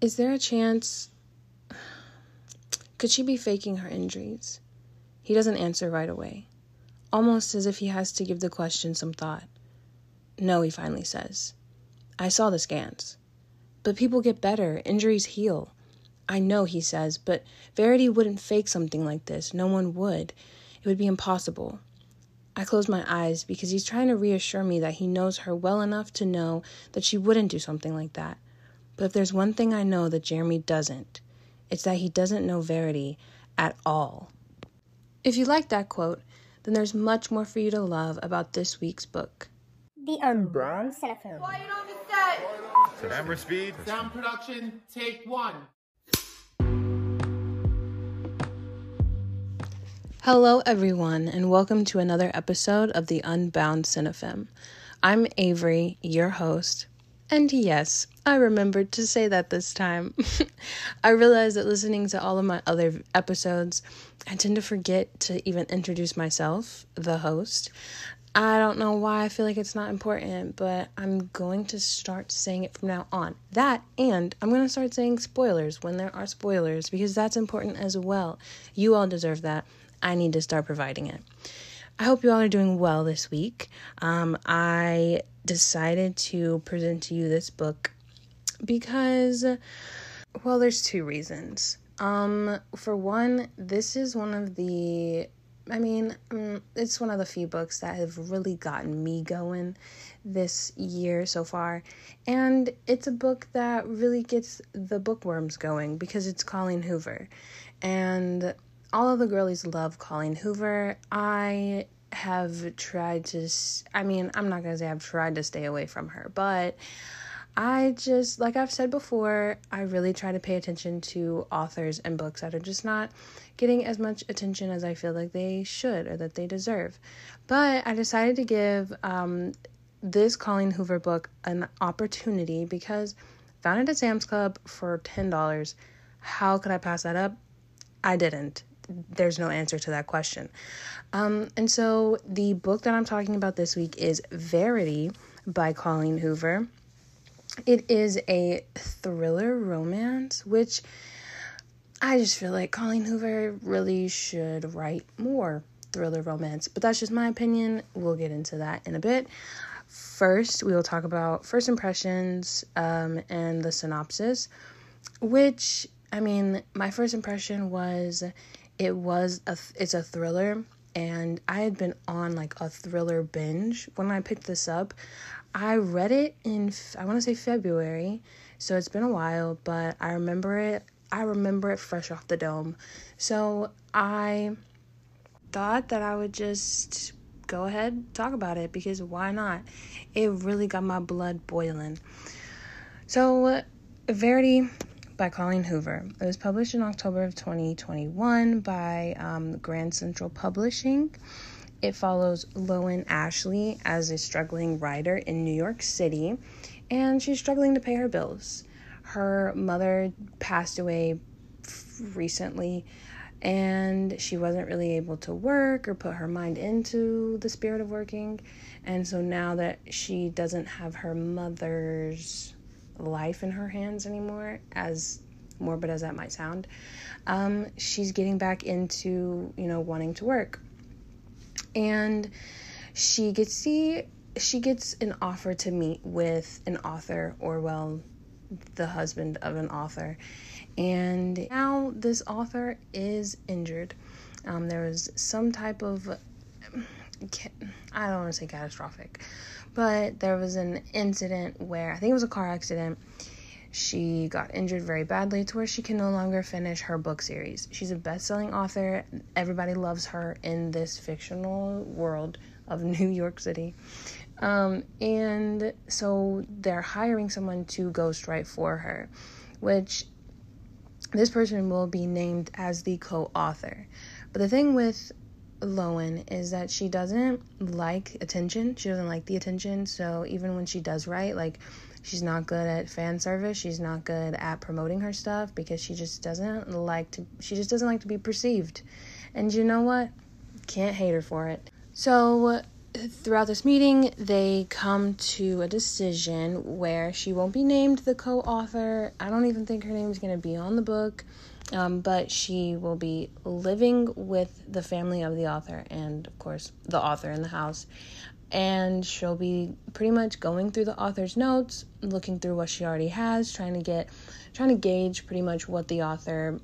Is there a chance? Could she be faking her injuries? He doesn't answer right away, almost as if he has to give the question some thought. No, he finally says. I saw the scans. But people get better, injuries heal. I know, he says, but Verity wouldn't fake something like this. No one would. It would be impossible. I close my eyes because he's trying to reassure me that he knows her well enough to know that she wouldn't do something like that. But if there's one thing I know that Jeremy doesn't, it's that he doesn't know Verity at all. If you like that quote, then there's much more for you to love about this week's book. The Unbound Cinephile. Quiet on the set. Camera speed. Sound production, take one. Hello, everyone, and welcome to another episode of the Unbound Cinefem. I'm Avery, your host, and yes, I remembered to say that this time. I realized that listening to all of my other episodes, I tend to forget to even introduce myself, the host. I don't know why I feel like it's not important, but I'm going to start saying it from now on. That, and I'm going to start saying spoilers when there are spoilers because that's important as well. You all deserve that. I need to start providing it. I hope you all are doing well this week. Um, I decided to present to you this book because, well, there's two reasons. Um, for one, this is one of the I mean, um, it's one of the few books that have really gotten me going this year so far. And it's a book that really gets the bookworms going because it's Colleen Hoover. And all of the girlies love Colleen Hoover. I have tried to, I mean, I'm not going to say I've tried to stay away from her, but I just, like I've said before, I really try to pay attention to authors and books that are just not getting as much attention as I feel like they should or that they deserve. But I decided to give um, this Colleen Hoover book an opportunity because found it at Sam's Club for $10. How could I pass that up? I didn't. There's no answer to that question. Um, and so the book that I'm talking about this week is Verity by Colleen Hoover. It is a thriller romance, which I just feel like Colleen Hoover really should write more thriller romance. But that's just my opinion. We'll get into that in a bit. First, we will talk about first impressions um, and the synopsis, which I mean, my first impression was it was a it's a thriller and I had been on like a thriller binge when I picked this up. I read it in I want to say February, so it's been a while, but I remember it I remember it fresh off the dome. So I thought that I would just go ahead talk about it because why not? It really got my blood boiling. So Verity by Colleen Hoover. It was published in October of 2021 by um, Grand Central Publishing. It follows Lowen Ashleigh as a struggling writer in New York City, and she's struggling to pay her bills. Her mother passed away recently, and she wasn't really able to work or put her mind into the spirit of working. And so now that she doesn't have her mother's life in her hands anymore, as morbid as that might sound, um, she's getting back into, you know, wanting to work. And she gets the she gets an offer to meet with an author or well the husband of an author. And now this author is injured. Um, there was some type of i don't want to say catastrophic but there was an incident where i think it was a car accident she got injured very badly to where she can no longer finish her book series. She's a best selling author. Everybody loves her in this fictional world of New York City. Um, and so they're hiring someone to ghostwrite for her, which this person will be named as the co author. But the thing with Lowen is that she doesn't like attention. She doesn't like the attention. So even when she does write, like She's not good at fan service. She's not good at promoting her stuff because she just doesn't like to she just doesn't like to be perceived. And you know what? Can't hate her for it. So throughout this meeting, they come to a decision where she won't be named the co author. I don't even think her name is going to be on the book, um, but she will be living with the family of the author and, of course, the author in the house. And she'll be pretty much going through the author's notes, looking through what she already has, trying to get, trying to gauge pretty much what the author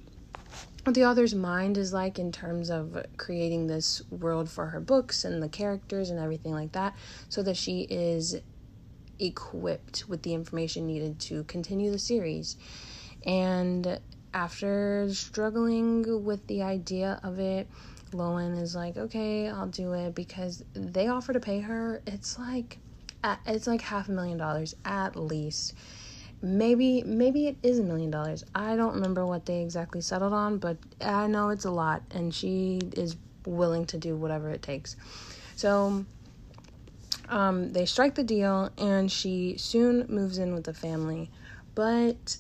what the author's mind is like in terms of creating this world for her books and the characters and everything like that, so that she is equipped with the information needed to continue the series. And after struggling with the idea of it, Lowen is like, okay, I'll do it because they offer to pay her. It's like, it's like half a million dollars at least. Maybe maybe it is a million dollars. I don't remember what they exactly settled on but i know it's a lot and she is willing to do whatever it takes. So um, they strike the deal and she soon moves in with the family. But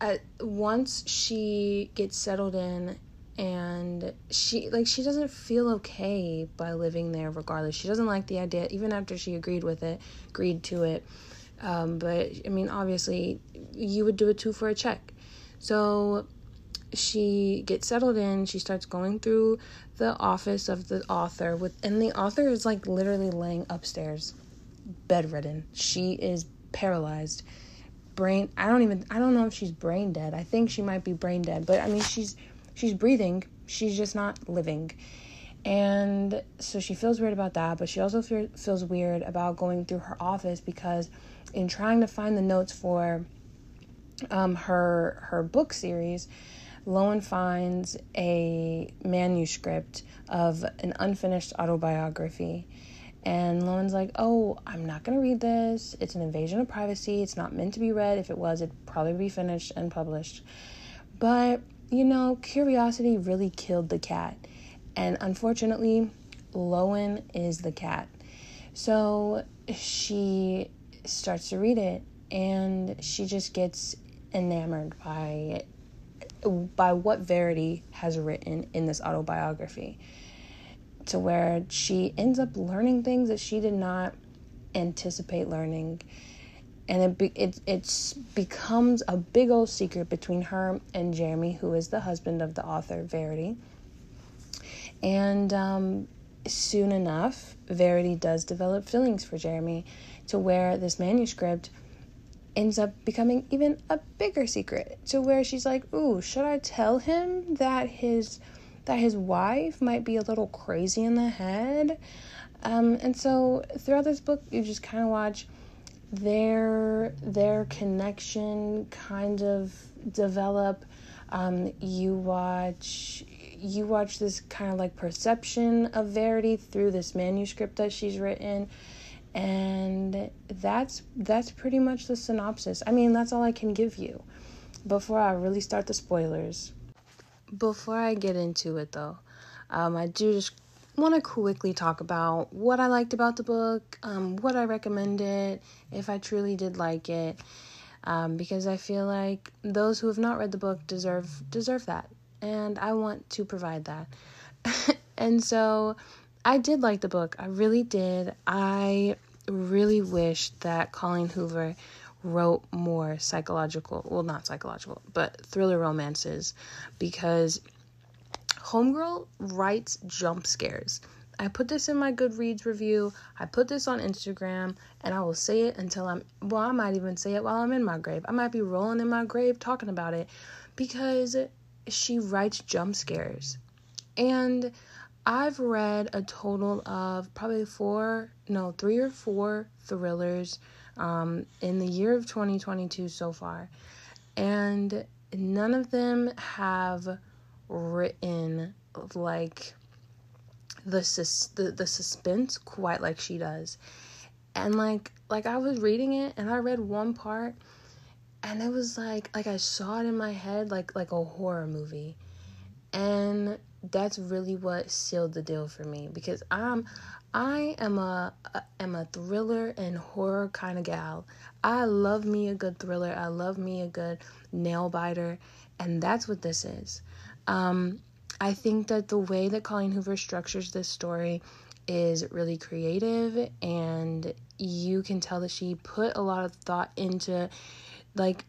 at, once she gets settled in and she like she doesn't feel okay by living there regardless she doesn't like the idea even after she agreed with it agreed to it um, but I mean, obviously, you would do it too for a check. So she gets settled in. She starts going through the office of the author with, and the author is like literally laying upstairs, bedridden. She is paralyzed, brain. I don't even. I don't know if she's brain dead. I think she might be brain dead. But I mean, she's she's breathing. She's just not living. And so she feels weird about that, but she also feels weird about going through her office because in trying to find the notes for um, her her book series, Lowen finds a manuscript of an unfinished autobiography. And Lowen's like, Oh, I'm not going to read this. It's an invasion of privacy. It's not meant to be read. If it was, it'd probably be finished and published. But, you know, curiosity really killed the cat. And unfortunately, Lowen is the cat. So she starts to read it and she just gets enamored by by what Verity has written in this autobiography to where she ends up learning things that she did not anticipate learning. And it it it's becomes a big old secret between her and Jeremy who is the husband of the author Verity. And um, soon enough Verity does develop feelings for Jeremy to where this manuscript ends up becoming even a bigger secret to where she's like, "Ooh, should I tell him that his that his wife might be a little crazy in the head?" Um, and so throughout this book, you just kind of watch their their connection kind of develop. Um, you watch you watch this kind of like perception of Verity through this manuscript that she's written and that's that's pretty much the synopsis i mean that's all i can give you before i really start the spoilers before i get into it though um, i do just want to quickly talk about what i liked about the book um, what i recommend it if i truly did like it um, because i feel like those who have not read the book deserve deserve that and i want to provide that and so I did like the book. I really did. I really wish that Colleen Hoover wrote more psychological, well, not psychological, but thriller romances because Homegirl writes jump scares. I put this in my Goodreads review. I put this on Instagram, and I will say it until I'm, well, I might even say it while I'm in my grave. I might be rolling in my grave talking about it because she writes jump scares. And I've read a total of probably four, no, three or four thrillers um, in the year of 2022 so far. And none of them have written like the, sus- the the suspense quite like she does. And like like I was reading it and I read one part and it was like like I saw it in my head like like a horror movie. And that's really what sealed the deal for me because I'm I am a, a am a thriller and horror kind of gal. I love me a good thriller. I love me a good nail biter, and that's what this is. Um, I think that the way that Colleen Hoover structures this story is really creative and you can tell that she put a lot of thought into like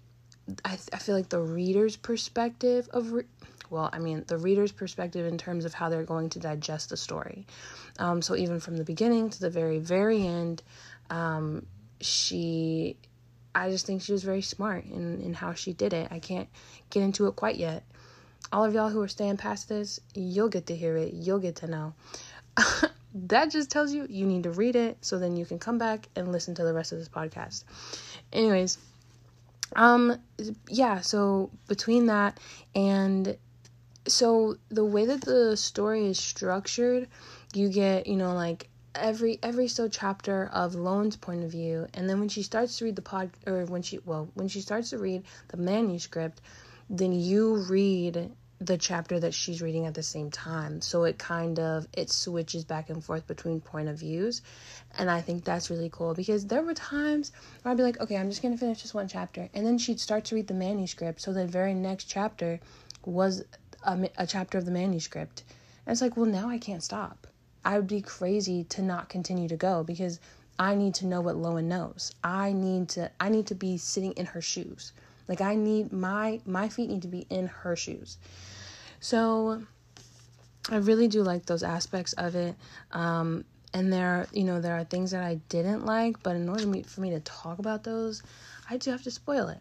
I, I feel like the reader's perspective of re- well i mean the reader's perspective in terms of how they're going to digest the story. Um, so even from the beginning to the very very end um, she i just think she was very smart in, in how she did it. I can't get into it quite yet. All of y'all who are staying past this you'll get to hear it. You'll get to know. That just tells you you need to read it so then you can come back and listen to the rest of this podcast. Anyways um yeah so between that and so the way that the story is structured you get you know like every every so chapter of Lowen's point of view and then when she starts to read the pod or when she well when she starts to read the manuscript then you read the chapter that she's reading at the same time. So it kind of it switches back and forth between point of views and i think that's really cool because there were times where i'd be like okay i'm just to finish this one chapter and then she'd start to read the manuscript so the very next chapter was a, a chapter of the manuscript. And it's like well now i can't stop. I would be crazy to not continue to go because i need to know what lowen knows. I need to i need to be sitting in her shoes. Like i need my my feet need to be in her shoes. So I really do like those aspects of it. Um, and there, are, you know, there are things that I didn't like, but in order for me to talk about those, I do have to spoil it.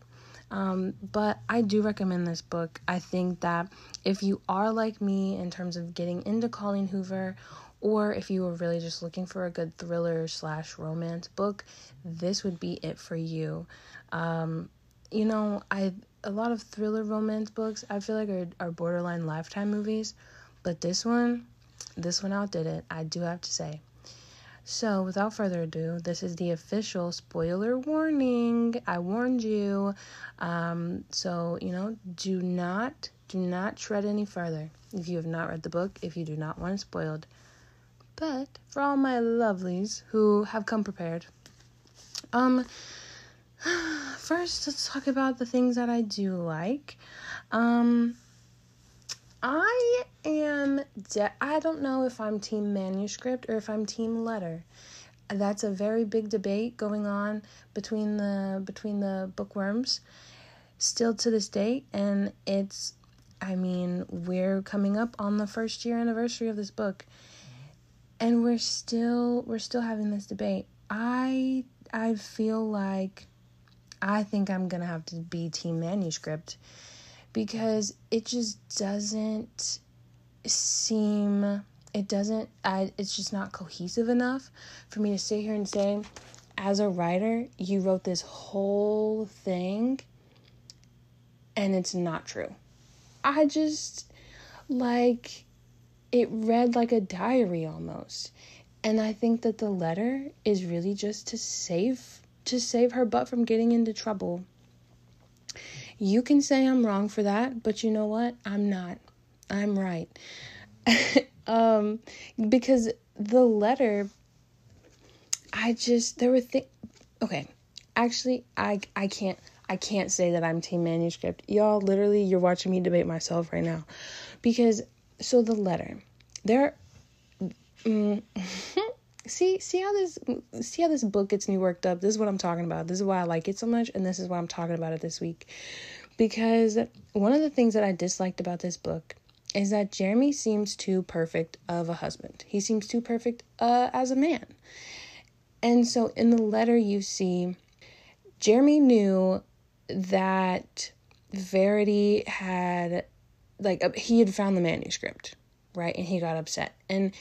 Um, but I do recommend this book. I think that if you are like me in terms of getting into Colleen Hoover, or if you were really just looking for a good thriller slash romance book, this would be it for you. Um, you know, I a lot of thriller romance books I feel like are, are borderline lifetime movies, but this one, this one outdid it, I do have to say. So, without further ado, this is the official spoiler warning. I warned you. Um, so, you know, do not, do not tread any further if you have not read the book, if you do not want it spoiled. But for all my lovelies who have come prepared, um, first let's talk about the things that I do like. Um I am de- I don't know if I'm team manuscript or if I'm team letter. That's a very big debate going on between the between the bookworms still to this day and it's I mean, we're coming up on the first year anniversary of this book and we're still we're still having this debate. I I feel like I think I'm going to have to be team manuscript because it just doesn't seem it doesn't I it's just not cohesive enough for me to sit here and say as a writer you wrote this whole thing and it's not true. I just like it read like a diary almost. And I think that the letter is really just to save to save her butt from getting into trouble. You can say I'm wrong for that, but you know what? I'm not. I'm right. um because the letter I just there were things okay. Actually, I I can't I can't say that I'm team manuscript. Y'all literally you're watching me debate myself right now. Because so the letter. There mm, see see how this see how this book gets me worked up this is what i'm talking about this is why i like it so much and this is why i'm talking about it this week because one of the things that i disliked about this book is that jeremy seems too perfect of a husband. He seems too perfect uh, as a man. And so in the letter you see jeremy knew that verity had like uh, he had found the manuscript right and he got upset. And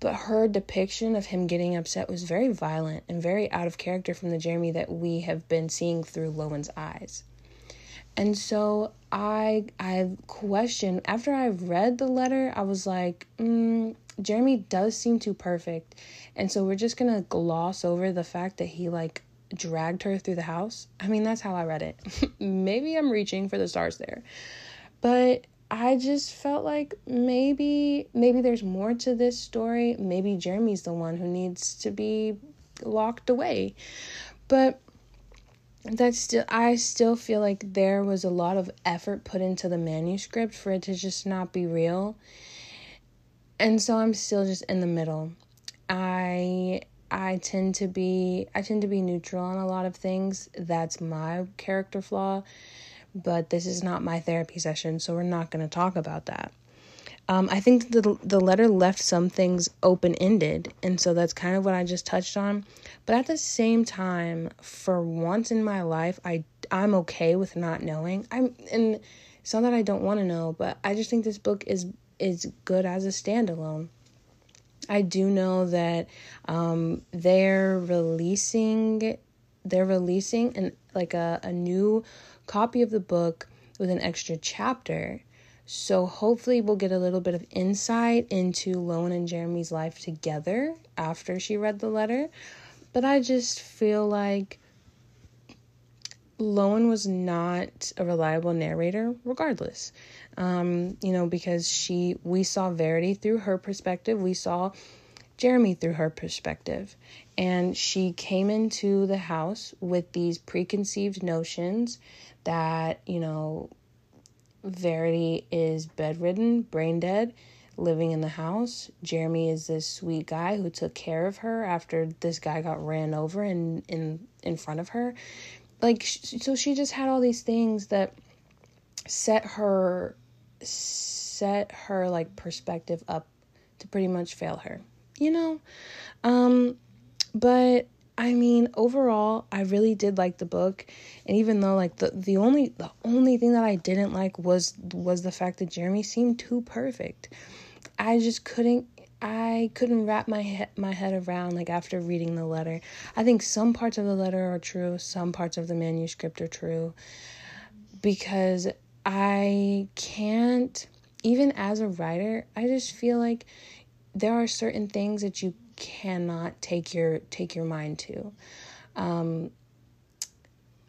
but her depiction of him getting upset was very violent and very out of character from the Jeremy that we have been seeing through Lowen's eyes. And so I I questioned after I read the letter, I was like, mm, Jeremy does seem too perfect. And so we're just gonna gloss over the fact that he like dragged her through the house. I mean, that's how I read it. Maybe I'm reaching for the stars there. But I just felt like maybe maybe there's more to this story. Maybe Jeremy's the one who needs to be locked away. But that's still I still feel like there was a lot of effort put into the manuscript for it to just not be real. And so I'm still just in the middle. I I tend to be I tend to be neutral on a lot of things. That's my character flaw. But this is not my therapy session, so we're not going to talk about that. Um, I think the the letter left some things open ended, and so that's kind of what I just touched on. But at the same time, for once in my life, I I'm okay with not knowing. I'm and it's not that I don't want to know, but I just think this book is is good as a standalone. I do know that um, they're releasing they're releasing an like a, a new copy of the book with an extra chapter. So hopefully we'll get a little bit of insight into Lowen and Jeremy's life together after she read the letter. But I just feel like Lowen was not a reliable narrator, regardless. Um, you know, because she we saw Verity through her perspective, we saw Jeremy through her perspective. And she came into the house with these preconceived notions that, you know, Verity is bedridden, brain dead, living in the house. Jeremy is this sweet guy who took care of her after this guy got ran over in in in front of her like so she just had all these things that set her set her like perspective up to pretty much fail her you know um but I mean, overall, I really did like the book, and even though like the the only the only thing that I didn't like was was the fact that Jeremy seemed too perfect. I just couldn't I couldn't wrap my he- my head around like after reading the letter. I think some parts of the letter are true, some parts of the manuscript are true because I can't even as a writer, I just feel like there are certain things that you cannot take your take your mind to. Um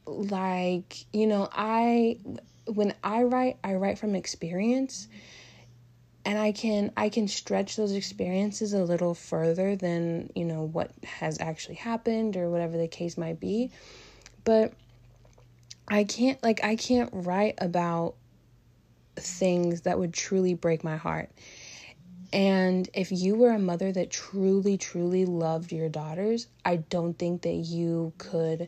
like, you know, I when I write, I write from experience and i can i can stretch those experiences a little further than you know what has actually happened or whatever the case might be but i can't like i can't write about things that would truly break my heart and if you were a mother that truly truly loved your daughters i don't think that you could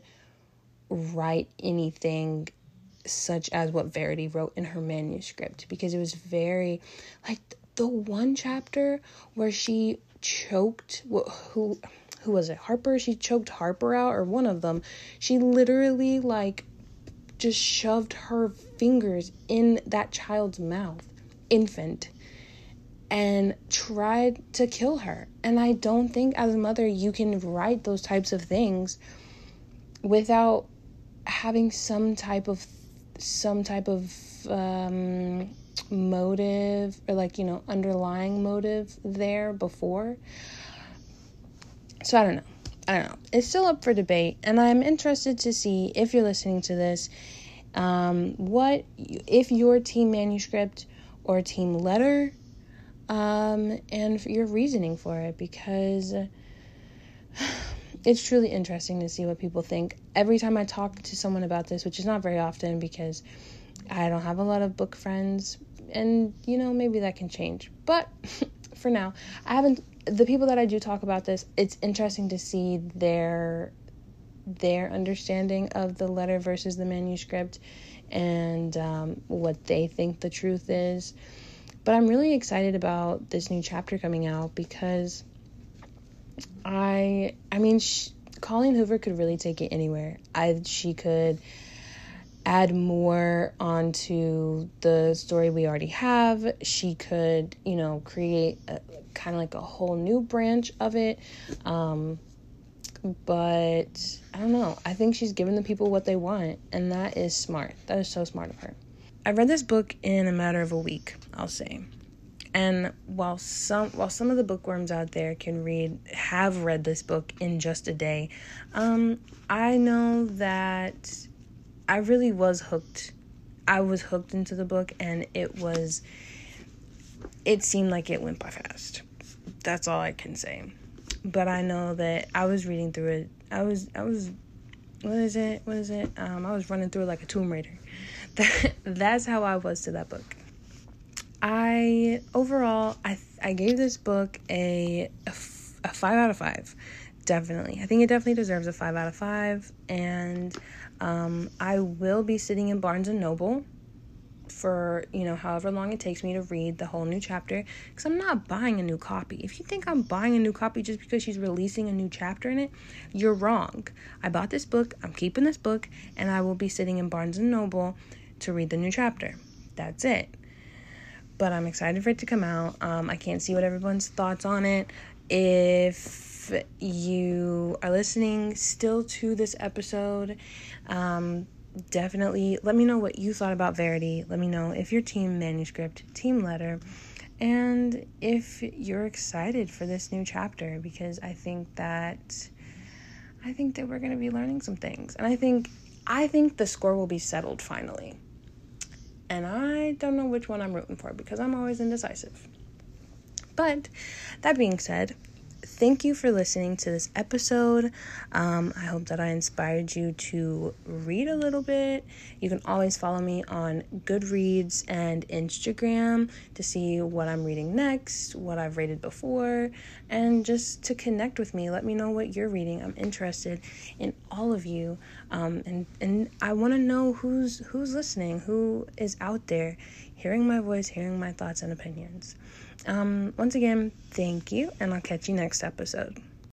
write anything such as what Verity wrote in her manuscript because it was very like the one chapter where she choked who who was it? Harper? She choked Harper out or one of them. She literally like just shoved her fingers in that child's mouth. Infant and tried to kill her. And I don't think as a mother you can write those types of things without having some type of some type of um, motive or like you know underlying motive there before. So i don't know. I don't know. It's still up for debate and i'm interested to see if you're listening to this um, what if your team manuscript or team letter um, and your reasoning for it because it's truly interesting to see what people think. Every time I talk to someone about this, which is not very often because I don't have a lot of book friends, and you know, maybe that can change. But for now, I haven't the people that I do talk about this, it's interesting to see their their understanding of the letter versus the manuscript and um, what they think the truth is. But I'm really excited about this new chapter coming out because I I mean she, Colleen Hoover could really take it anywhere. I she could add more onto the story we already have. She could, you know, create kind of like a whole new branch of it. Um, but I don't know. I think she's giving the people what they want, and that is smart. That is so smart of her. I read this book in a matter of a week, I'll say. And while some while some of the bookworms out there can read have read this book in just a day, um, I know that I really was hooked. I was hooked into the book, and it was. It seemed like it went by fast. That's all I can say. But I know that I was reading through it. I was I was what is it? What is it? Um, I was running through it like a Tomb Raider. That, that's how I was to that book. I overall I I gave this book a, a f- a five out of five. Definitely. I think it definitely deserves a five out of five. And um, I will be sitting in Barnes and Noble for you know however long it takes me to read the whole new chapter because i'm not buying a new copy if you think i'm buying a new copy just because she's releasing a new chapter in it you're wrong i bought this book i'm keeping this book and i will be sitting in barnes and noble to read the new chapter that's it but i'm excited for it to come out um, i can't see what everyone's thoughts on it if you are listening still to this episode um, definitely let me know what you thought about Verity. Let me know if you're team manuscript, team letter, and if you're excited for this new chapter because I think that I think that we're going to be learning some things. And I think I think the score will be settled finally. And I don't know which one I'm rooting for because I'm always indecisive. But that being said, thank you for listening to this episode. Um, I hope that I inspired you to read a little bit. You can always follow me on Goodreads and Instagram to see what I'm reading next, what I've rated before, and just to connect with me. Let me know what you're reading. I'm interested in all of you, um, and and I want to know who's who's listening, who is out there hearing my voice, hearing my thoughts and opinions. Um, once again, thank you, and I'll catch you next episode.